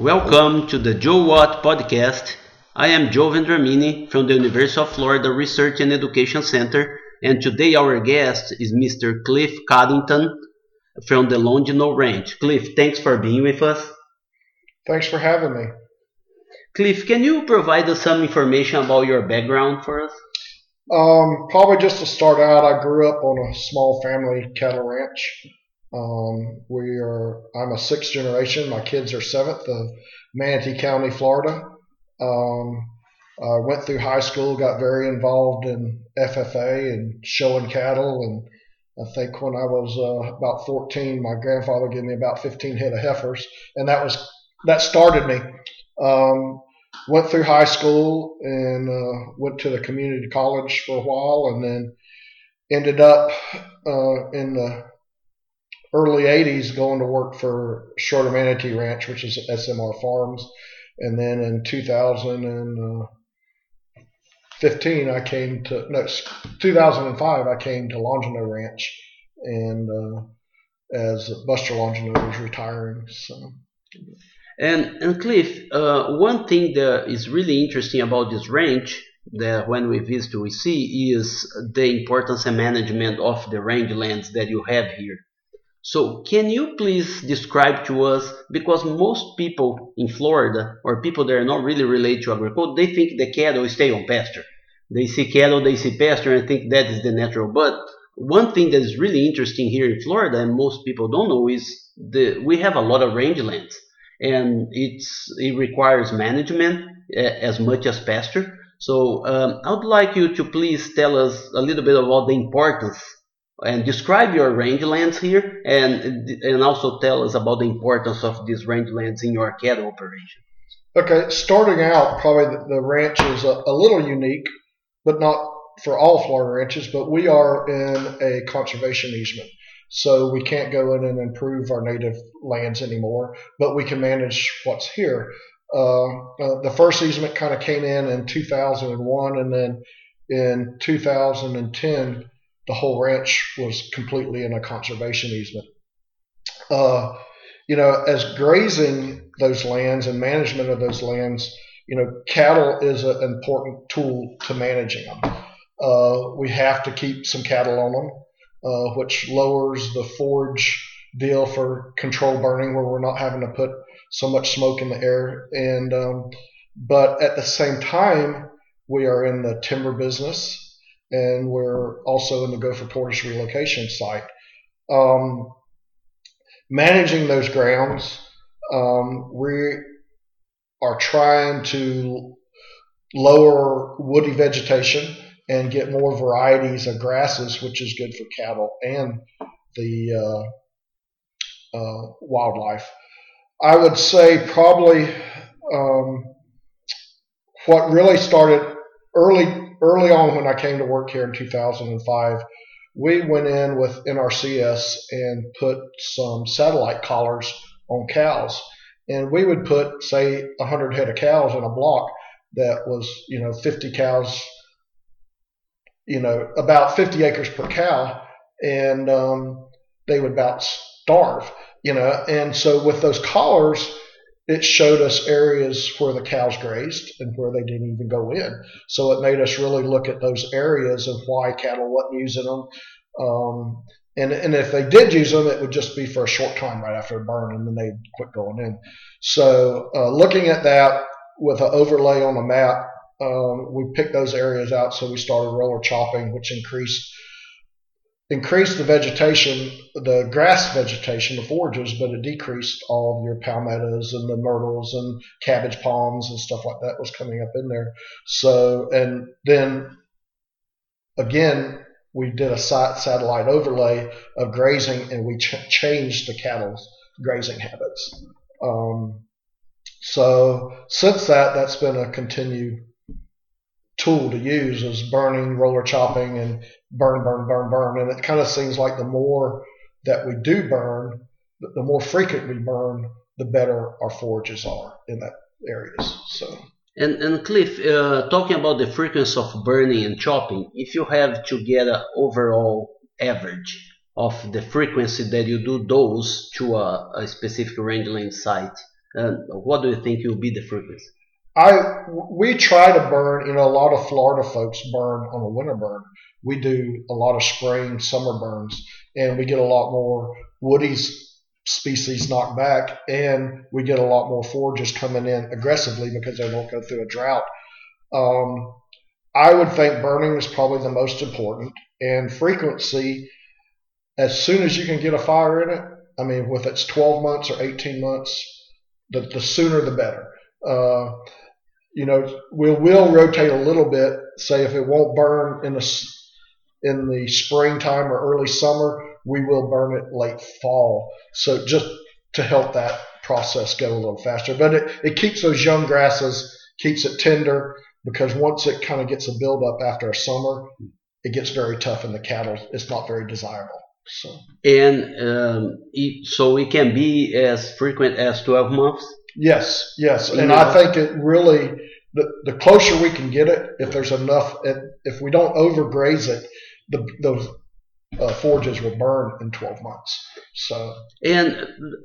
Welcome to the Joe What podcast. I am Joe Vendramini from the University of Florida Research and Education Center, and today our guest is Mr. Cliff Coddington from the Longino Ranch. Cliff, thanks for being with us. Thanks for having me. Cliff, can you provide us some information about your background for us? Um, probably just to start out, I grew up on a small family cattle ranch. Um, we are. I'm a sixth generation. My kids are seventh of Manatee County, Florida. Um, I went through high school, got very involved in FFA and showing cattle, and I think when I was uh, about 14, my grandfather gave me about 15 head of heifers, and that was that started me. Um, went through high school and uh, went to the community college for a while, and then ended up uh, in the early 80s going to work for Schroeder Manatee Ranch, which is SMR Farms. And then in 2015, I came to, no, 2005, I came to Longino Ranch and uh, as Buster Longino was retiring. So. And, and Cliff, uh, one thing that is really interesting about this ranch that when we visit we see is the importance and management of the rangelands that you have here. So, can you please describe to us because most people in Florida or people that are not really related to agriculture, they think the cattle stay on pasture. They see cattle, they see pasture, and think that is the natural. But one thing that is really interesting here in Florida, and most people don't know, is the we have a lot of rangelands, and it's it requires management as much as pasture. So, um, I would like you to please tell us a little bit about the importance and describe your rangelands here and and also tell us about the importance of these rangelands in your cattle operation. Okay, starting out, probably the, the ranch is a, a, little unique, but not for all Florida ranches, but we are in a conservation easement. So we can't go in and improve our native lands anymore, but we can manage what's here. Uh, uh, the first easement kind of came in in 2001, and then in 2010, the whole ranch was completely in a conservation easement. Uh, you know, as grazing those lands and management of those lands, you know, cattle is an important tool to managing them. Uh, we have to keep some cattle on them, uh, which lowers the forage deal for control burning, where we're not having to put so much smoke in the air. And um, but at the same time, we are in the timber business and we're also in the Gopher Tortoise relocation site. Um, managing those grounds, um, we are trying to lower woody vegetation and get more varieties of grasses, which is good for cattle and the uh, uh, wildlife. I would say probably um, what really started early early on when I came to work here in 2005, we went in with NRCS and put some satellite collars on cows. And we would put, say, 100 head of cows in a block that was, you know, 50 cows, you know, about 50 acres per cow. And um, they would about starve, you know. And so with those collars, it showed us areas where the cows grazed and where they didn't even go in. So it made us really look at those areas of why cattle wasn't using them. Um, and, and if they did use them, it would just be for a short time right after a burn, and then they'd quit going in. So uh, looking at that with an overlay on a map, um, we picked those areas out. So we started roller chopping, which increased increased the vegetation, the grass vegetation, the forages, but it decreased all your palmettos and the myrtles and cabbage palms and stuff like that was coming up in there. So, and then again, we did a satellite overlay of grazing and we ch- changed the cattle's grazing habits. Um, so since that, that's been a continued tool to use is burning, roller chopping, and burn, burn, burn, burn. And it kind of seems like the more that we do burn, the more frequent we burn, the better our forages are in that areas. So. And, and Cliff, uh, talking about the frequency of burning and chopping, if you have to get an overall average of the frequency that you do those to a, a specific rangeland site, Uh, what do you think will be the frequency? I we try to burn. You know, a lot of Florida folks burn on a winter burn. We do a lot of spring, summer burns, and we get a lot more woodies species knocked back, and we get a lot more forages coming in aggressively because they won't go through a drought. Um, I would think burning is probably the most important, and frequency. As soon as you can get a fire in it, I mean, if it's 12 months or 18 months, the, the sooner the better. Uh, you know, we will rotate a little bit. Say if it won't burn in the in the springtime or early summer, we will burn it late fall. So just to help that process go a little faster. But it, it keeps those young grasses, keeps it tender because once it kind of gets a buildup after a summer, it gets very tough in the cattle. It's not very desirable. So and um, it, so it can be as frequent as 12 months. Yes, yes, and I think it really the the closer we can get it, if there's enough, if we don't overgraze it, the those uh, forages will burn in 12 months. So. And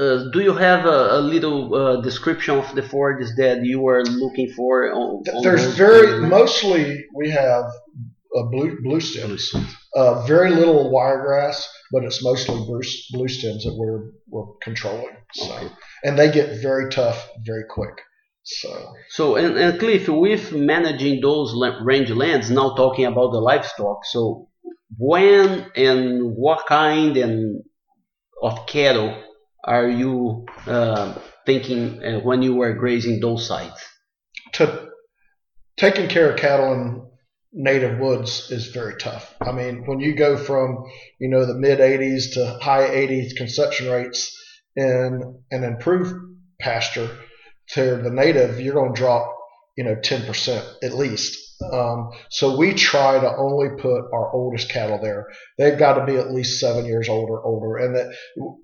uh, do you have a, a little uh, description of the forages that you are looking for? On, on There's very mostly we have a blue blue stems. Uh, very little wiregrass, but it's mostly blue, stems that we're we're controlling. So, and they get very tough very quick. So, so and, and Cliff, with managing those range lands, now talking about the livestock, so when and what kind and of cattle are you uh, thinking uh, when you were grazing those sites? To taking care of cattle in native woods is very tough. I mean, when you go from you know the mid 80s to high 80s conception rates in an improved pasture to the native, you're going to drop you know 10% at least um, so we try to only put our oldest cattle there. They've got to be at least seven years old or older, and that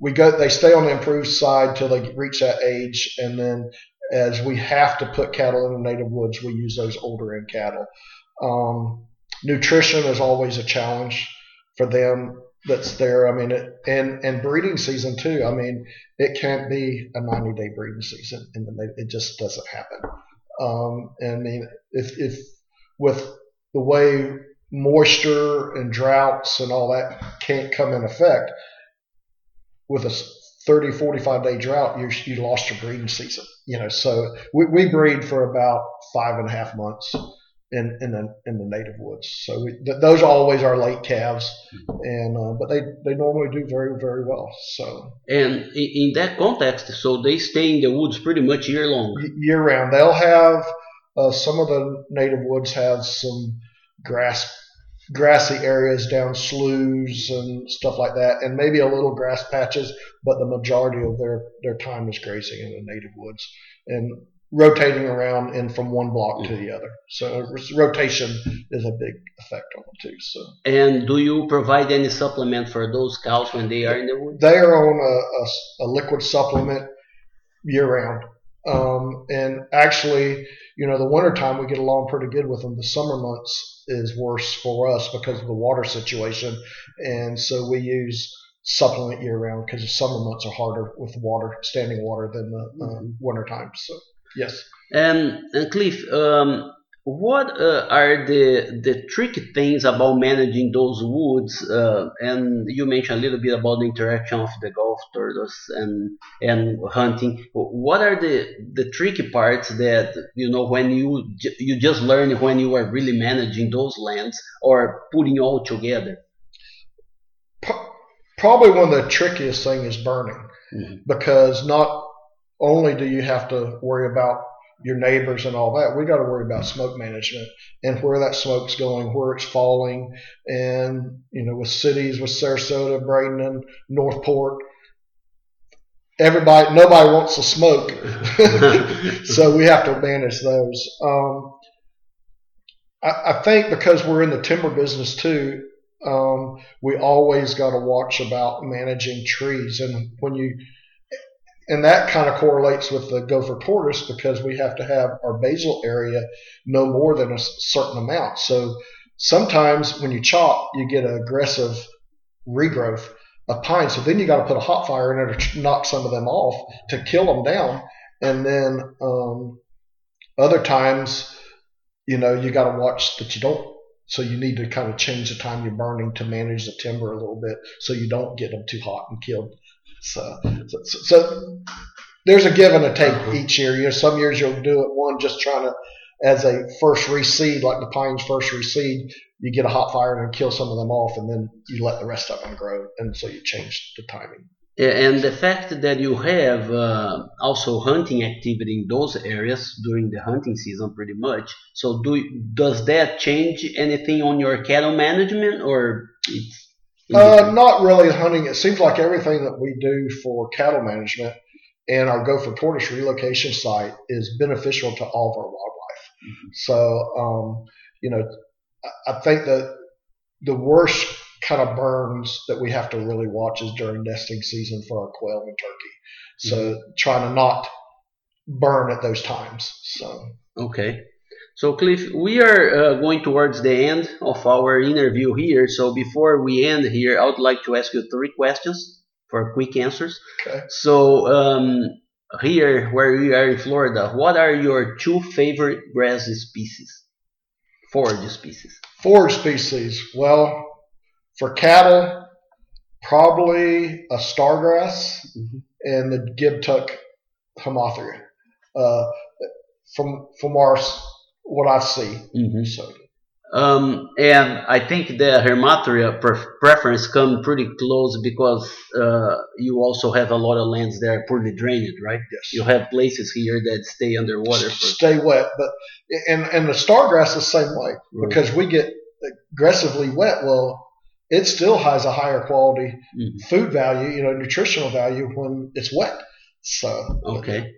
we go. They stay on the improved side till they reach that age, and then as we have to put cattle in the native woods, we use those older end cattle. Um, nutrition is always a challenge for them. That's there. I mean, it, and and breeding season too. I mean, it can't be a 90 day breeding season, and it just doesn't happen. Um, and I mean, if if with the way moisture and droughts and all that can't come in effect, with a 30, 45 day drought, you, you lost your breeding season. You know, so we, we breed for about five and a half months in in the in the native woods. So we, th- those always are late calves, and uh, but they they normally do very very well. So and in, in that context, so they stay in the woods pretty much year long. Year round, they'll have uh, some of the native woods have some grass, grassy areas down sloughs and stuff like that, and maybe a little grass patches. But the majority of their their time is grazing in the native woods and rotating around and from one block to the other. So rotation is a big effect on them too. So. And do you provide any supplement for those cows when they are in the woods? They are on a, a, a liquid supplement year round. Um, and actually, you know, the wintertime we get along pretty good with them. The summer months is worse for us because of the water situation. And so we use supplement year round because the summer months are harder with water, standing water than the mm-hmm. winter time. So, yes. And, and Cliff, um, what uh, are the the tricky things about managing those woods? Uh, and you mentioned a little bit about the interaction of the Gulf turtles and and hunting. What are the the tricky parts that you know when you you just learn when you are really managing those lands or putting all together? Probably one of the trickiest thing is burning, mm-hmm. because not only do you have to worry about your neighbors and all that. We got to worry about smoke management and where that smoke's going, where it's falling, and you know, with cities, with Sarasota, Bradenton, Northport, everybody, nobody wants to smoke, so we have to manage those. Um, I, I, think because we're in the timber business too, um, we always got to watch about managing trees, and when you and that kind of correlates with the gopher tortoise because we have to have our basal area no more than a certain amount. So sometimes when you chop, you get an aggressive regrowth of pine. So then you got to put a hot fire in there to knock some of them off to kill them down. and then um, other times, you know, you got to watch that you don't. So you need to kind of change the time you're burning to manage the timber a little bit, so you don't get them too hot and killed. So, so, so there's a give and a take uh-huh. each year. You know, some years you'll do it one just trying to as a first reseed, like the pines first reseed, you get a hot fire and kill some of them off, and then you let the rest of them grow, and so you change the timing. And the fact that you have uh, also hunting activity in those areas during the hunting season, pretty much. So, do does that change anything on your cattle management, or it's uh, not really hunting? It seems like everything that we do for cattle management and our Gopher Tortoise relocation site is beneficial to all of our wildlife. Mm-hmm. So, um, you know, I think that the worst kind of burns that we have to really watch is during nesting season for our quail and turkey. So mm-hmm. trying to not burn at those times. So okay. So Cliff, we are uh, going towards the end of our interview here. So before we end here, I would like to ask you three questions for quick answers. Okay. So um, here, where we are in Florida, what are your two favorite grass species? Forage species. Forage species. Well, for cattle, probably a stargrass mm-hmm. and the Gibtuck Hemarthria. Uh, from from our what I see. Mm-hmm. So um, and I think the Hemarthria preference come pretty close because uh, you also have a lot of lands that are poorly drained, right? Yes. You have places here that stay underwater. For stay wet, but and and the stargrass the same way right. because we get aggressively wet. Well, it still has a higher quality mm-hmm. food value, you know, nutritional value when it's wet. So okay.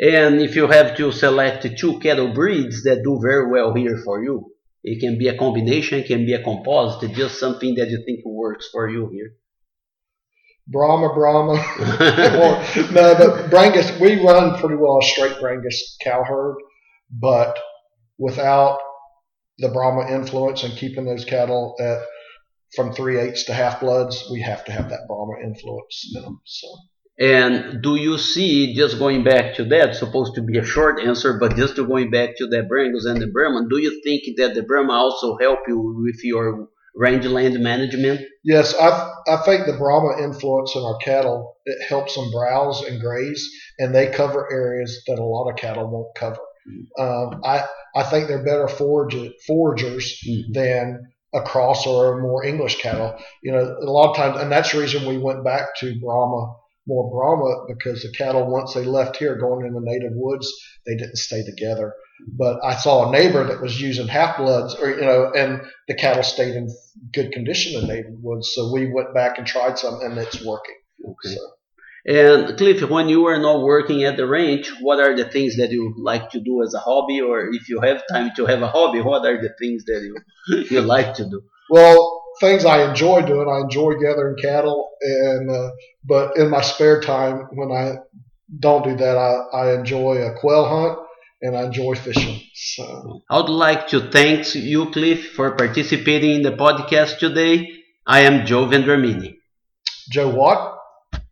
And if you have to select two cattle breeds that do very well here for you, it can be a combination, it can be a composite, just something that you think works for you here. Brahma, Brahma. no, but Brangus, we run pretty well a straight Brangus cow herd, but without the Brahma influence and keeping those cattle at from three eighths to half bloods, we have to have that Brahma influence in them. So. And do you see, just going back to that, supposed to be a short answer, but just to going back to the Brangus and the Brahman, do you think that the Brahma also help you with your rangeland management? Yes, I, I think the Brahma influence in our cattle, it helps them browse and graze, and they cover areas that a lot of cattle won't cover. Mm-hmm. Um, I, I think they're better forage, foragers mm-hmm. than a cross or a more English cattle. You know, a lot of times, and that's the reason we went back to Brahma more Brahma because the cattle, once they left here going in the native woods, they didn't stay together. But I saw a neighbor that was using half bloods, or you know, and the cattle stayed in good condition in native woods. So we went back and tried some, and it's working. Okay. So. And Cliff, when you are not working at the ranch, what are the things that you like to do as a hobby, or if you have time to have a hobby, what are the things that you you like to do? Well, things I enjoy doing. I enjoy gathering cattle, and uh, but in my spare time when I don't do that, I, I enjoy a quail hunt and I enjoy fishing. So I would like to thank you, Cliff, for participating in the podcast today. I am Joe Vendramini. Joe what?